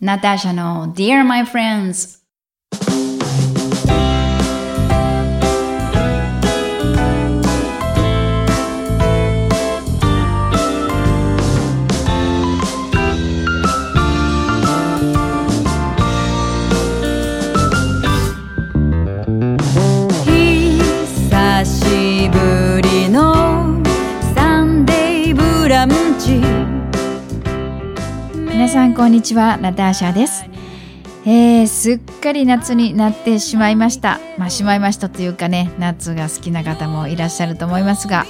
ナターシャの Dear My Friends さんこんにちは。ナターシャです、えー、すっかり夏になってしまいました。まあしまいましたというかね夏が好きな方もいらっしゃると思いますが。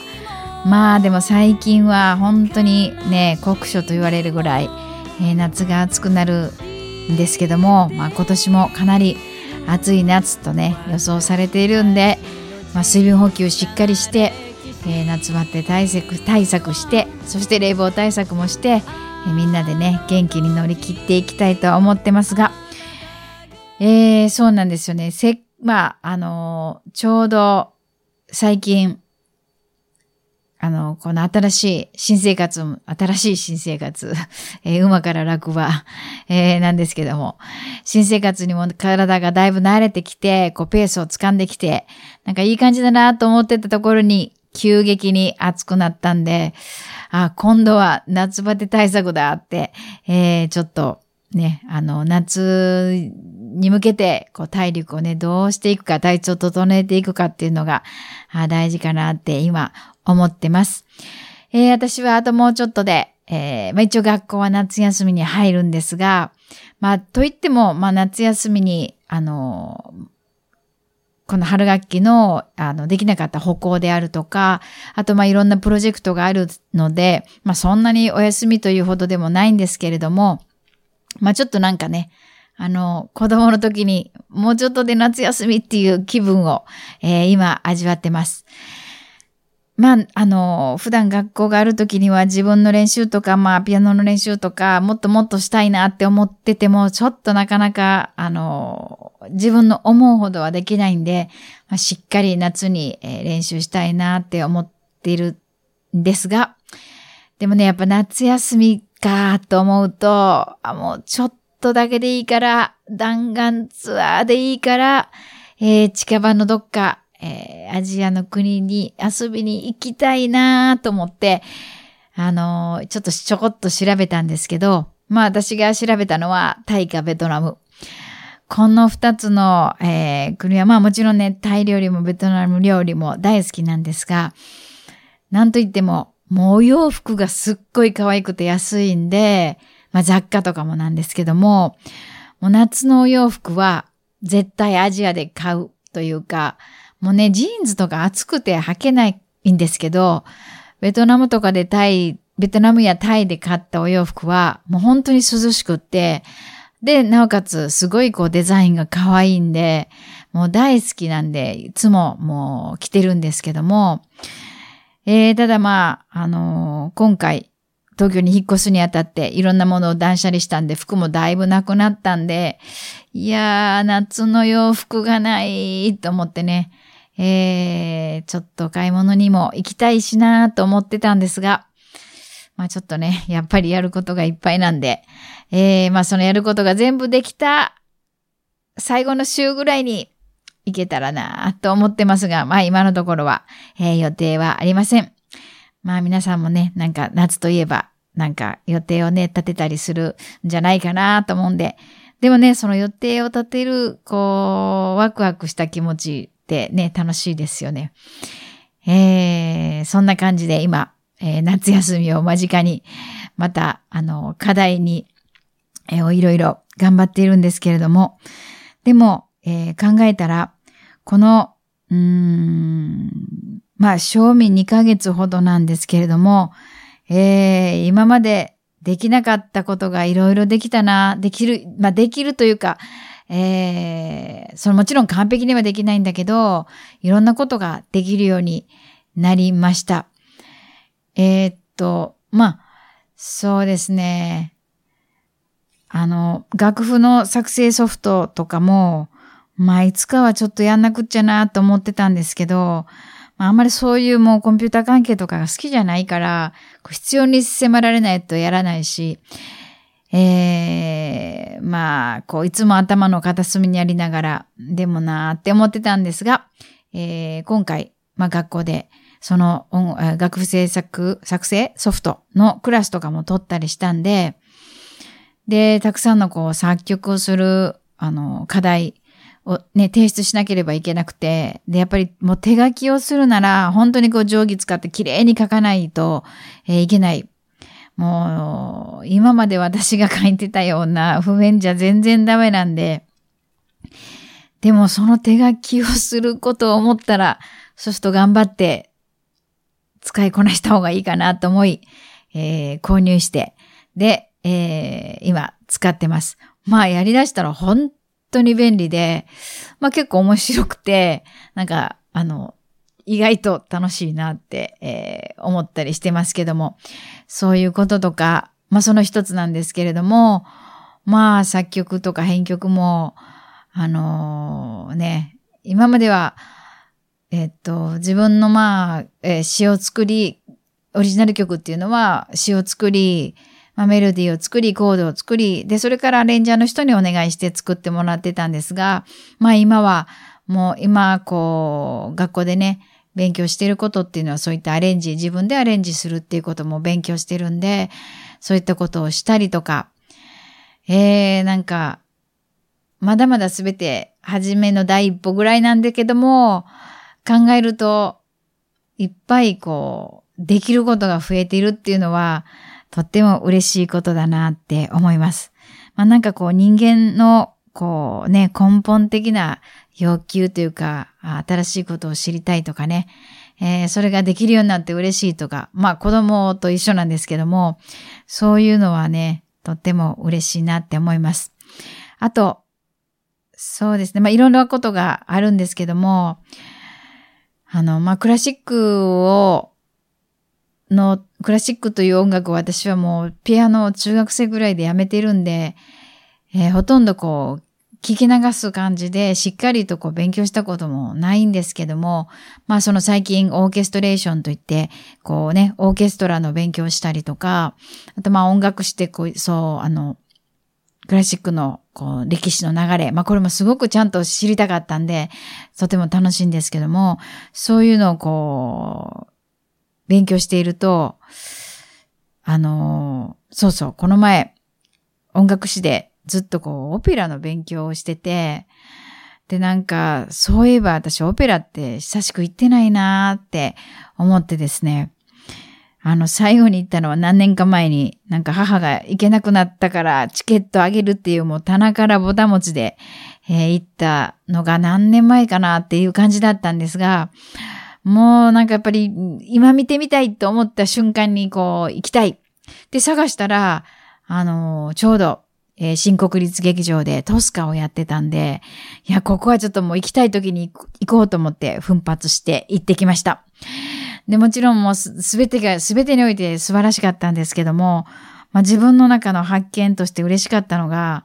まあでも最近は本当にね酷暑と言われるぐらい、えー夏が暑くなるんですけども、まあ、今年もかなり暑い夏とね予想されているんで、まあ、水分補給しっかりして、えー夏バテ対策対策してそして冷房対策もして、みんなでね元気に乗り切っていきたいと思ってますが、えーそうなんですよね。せまああのーちょうど最近あの、この新しい新生活、新しい新生活、えー馬から楽は、えーなんですけども、新生活にも体がだいぶ慣れてきて、こうペースを掴んできて、なんかいい感じだなと思ってたところに、急激に暑くなったんで、あ、今度は夏バテ対策だって、えーちょっとね、あの、夏に向けて、こう、体力をね、どうしていくか、体調を整えていくかっていうのが、あ大事かなって今思ってます。えー私はあともうちょっとで、えーまあ、一応学校は夏休みに入るんですが、まあ、といっても、まあ、夏休みに、あのこの春学期の、あの、できなかった歩行であるとか、あと、まあ、いろんなプロジェクトがあるので、まあ、そんなにお休みというほどでもないんですけれども、まあ、ちょっとなんかね、あの、子供の時にもうちょっとで夏休みっていう気分を、えー今味わってます。まあ、あの、普段学校がある時には自分の練習とか、まあ、ピアノの練習とか、もっともっとしたいなって思ってても、ちょっとなかなか、あの、自分の思うほどはできないんで、まあ、しっかり夏に、えー練習したいなって思っているんですが、でもね、やっぱ夏休みかと思うと、あ、もうちょっとだけでいいから、弾丸ツアーでいいから、えー近場のどっか、えーアジアの国に遊びに行きたいなと思って、あのーちょっとちょこっと調べたんですけど、まあ私が調べたのはタイかベトナム。この二つの、えー国は、まあもちろんね、タイ料理もベトナム料理も大好きなんですが、なんといっても、もうお洋服がすっごい可愛くて安いんで、まあ雑貨とかもなんですけども、もう夏のお洋服は絶対アジアで買うというか、もうね、ジーンズとか暑くて履けないんですけど、ベトナムとかでタイ、ベトナムやタイで買ったお洋服は、もう本当に涼しくって、で、なおかつ、すごいこうデザインが可愛いんで、もう大好きなんで、いつももう着てるんですけども、えー、ただまあ、あのー今回、東京に引っ越すにあたって、いろんなものを断捨離したんで、服もだいぶなくなったんで、いやー、夏の洋服がないと思ってね、えー、ちょっと買い物にも行きたいしなーと思ってたんですが、まあちょっとね、やっぱりやることがいっぱいなんで、えー、まあそのやることが全部できた最後の週ぐらいに行けたらなと思ってますが、まあ今のところは、えー予定はありません。まあ皆さんもね、なんか夏といえば、なんか予定をね、立てたりするんじゃないかなと思うんで、でもね、その予定を立てる、こう、ワクワクした気持ちってね、楽しいですよね。えー、そんな感じで今、えー夏休みを間近に、また、あの、課題に、えーいろいろ頑張っているんですけれども、でも、えー考えたら、この、うーん、まあ、賞味2ヶ月ほどなんですけれども、えー今までできなかったことがいろいろできたな、できる、まあ、できるというか、えーそのもちろん完璧にはできないんだけど、いろんなことができるようになりました。えーっと、まあ、そうですね。あの、楽譜の作成ソフトとかも、まあ、いつかはちょっとやんなくっちゃなと思ってたんですけど、まあ、あんまりそういうもうコンピューター関係とかが好きじゃないから、必要に迫られないとやらないし、えー、まあ、こう、いつも頭の片隅にありながら、でもなーって思ってたんですが、えー、今回、まあ学校で、その楽譜制作、作成ソフトのクラスとかも取ったりしたんで、で、たくさんのこう作曲をする、あの、課題をね、提出しなければいけなくて、で、やっぱりもう手書きをするなら、本当にこう定規使って綺麗に書かないと、えー、いけない。もう、今まで私が書いてたような譜面じゃ全然ダメなんで、でもその手書きをすることを思ったら、そうすると頑張って使いこなした方がいいかなと思い、えー、購入して、で、えー、今使ってます。まあやり出したら本当に便利で、まあ結構面白くて、なんか、あの、意外と楽しいなって、えー、思ったりしてますけども、そういうこととか、まあその一つなんですけれども、まあ作曲とか編曲も、あのー、ね、今までは、えっと、自分のまあ、えー、詩を作り、オリジナル曲っていうのは詩を作り、まあ、メロディーを作り、コードを作り、で、それからアレンジャーの人にお願いして作ってもらってたんですが、まあ今は、もう今、こう、学校でね、勉強してることっていうのはそういったアレンジ、自分でアレンジするっていうことも勉強してるんで、そういったことをしたりとか、えー、なんか、まだまだすべて、初めの第一歩ぐらいなんだけども、考えると、いっぱいこう、できることが増えているっていうのは、とっても嬉しいことだなって思います。まあなんかこう人間のこうね、根本的な要求というか、新しいことを知りたいとかね、えー、それができるようになって嬉しいとか、まあ子供と一緒なんですけども、そういうのはね、とっても嬉しいなって思います。あと、そうですね。まあいろんなことがあるんですけども、あの、まあクラシックをのクラシックという音楽を私はもうピアノを中学生ぐらいでやめてるんで、えー、ほとんどこう聞き流す感じでしっかりとこう勉強したこともないんですけども、まあその最近オーケストレーションといって、こうね、オーケストラの勉強したりとか、あとまあ音楽してこう、そう、あの、クラシックのこう歴史の流れ、まあこれもすごくちゃんと知りたかったんで、とても楽しいんですけども、そういうのをこう、勉強していると、あのー、そうそう、この前、音楽史でずっとこう、オペラの勉強をしてて、で、なんか、そういえば私オペラって久しく行ってないなーって思ってですね、あの、最後に行ったのは何年か前に、なんか母が行けなくなったからチケットあげるっていうもう棚からぼたもちで、えー、行ったのが何年前かなっていう感じだったんですが、もうなんかやっぱり今見てみたいと思った瞬間にこう行きたい。で探したら、あのー、ちょうど、えー、新国立劇場でトスカをやってたんで、いや、ここはちょっともう行きたい時に行こうと思って奮発して行ってきました。で、もちろんもうすべてが、すべてにおいて素晴らしかったんですけども、まあ自分の中の発見として嬉しかったのが、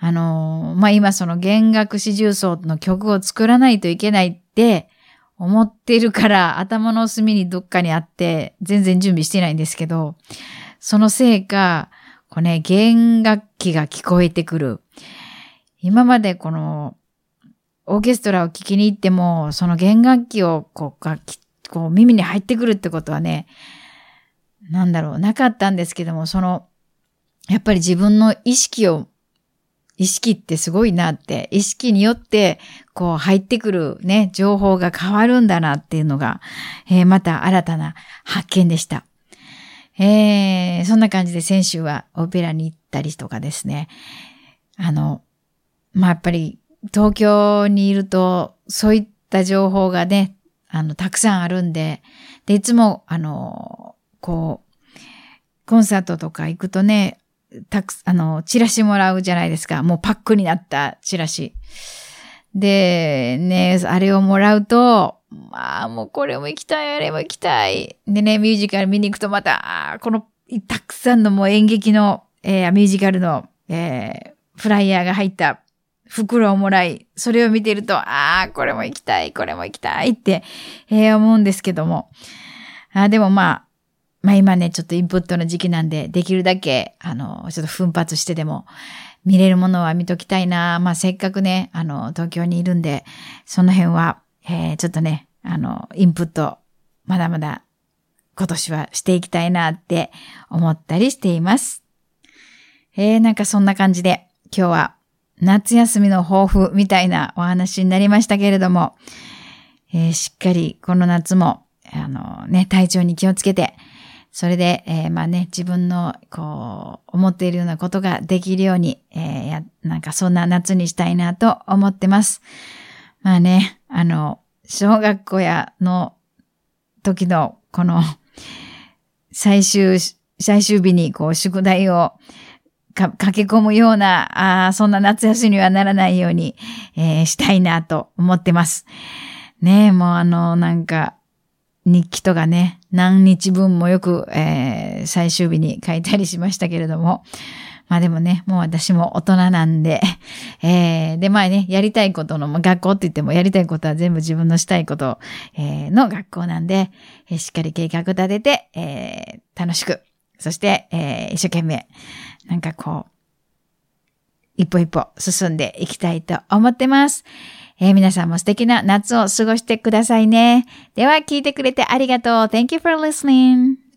あのー、まあ今その弦楽四重奏の曲を作らないといけないって、思ってるから頭の隅にどっかにあって全然準備してないんですけど、そのせいか、こうね、弦楽器が聞こえてくる。今までこのオーケストラを聴きに行っても、その弦楽器をこうこう耳に入ってくるってことはね、なんだろう、なかったんですけども、その、やっぱり自分の意識を意識ってすごいなって、意識によって、こう入ってくるね、情報が変わるんだなっていうのが、えー、また新たな発見でした。えー、そんな感じで先週はオペラに行ったりとかですね。あの、まあ、やっぱり東京にいると、そういった情報がね、あの、たくさんあるんで、で、いつも、あの、こう、コンサートとか行くとね、たく、あの、チラシもらうじゃないですか。もうパックになったチラシ。で、ね、あれをもらうと、まあ、もうこれも行きたい、あれも行きたい。でね、ミュージカル見に行くとまた、この、たくさんのもう演劇の、えー、ミュージカルの、えー、フライヤーが入った袋をもらい、それを見てると、ああ、これも行きたい、これも行きたいって、えー、思うんですけども。あでもまあ、まあ今ね、ちょっとインプットの時期なんで、できるだけ、あの、ちょっと奮発してでも、見れるものは見ときたいな。まあ、せっかくね、あの、東京にいるんで、その辺は、えー、ちょっとね、あの、インプット、まだまだ今年はしていきたいなって思ったりしています。えー、なんかそんな感じで、今日は夏休みの抱負みたいなお話になりましたけれども、えー、しっかりこの夏も、あのね、体調に気をつけて、それで、えー、まあね、自分の、こう、思っているようなことができるように、えー、や、なんかそんな夏にしたいなと思ってます。まあね、あの、小学校やの時の、この、最終、最終日にこう、宿題をか駆け込むような、あそんな夏休みにはならないように、えー、したいなと思ってます。ねえ、もうあの、なんか、日記とかね、何日分もよく、えー、最終日に書いたりしましたけれども、まあでもね、もう私も大人なんで、えー、で、まあね、やりたいことの、まあ、学校って言ってもやりたいことは全部自分のしたいこと、えー、の学校なんで、しっかり計画立てて、えー、楽しく、そして、えー、一生懸命、なんかこう、一歩一歩進んでいきたいと思ってます。えー、皆さんも素敵な夏を過ごしてくださいね。では、聞いてくれてありがとう。Thank you for listening.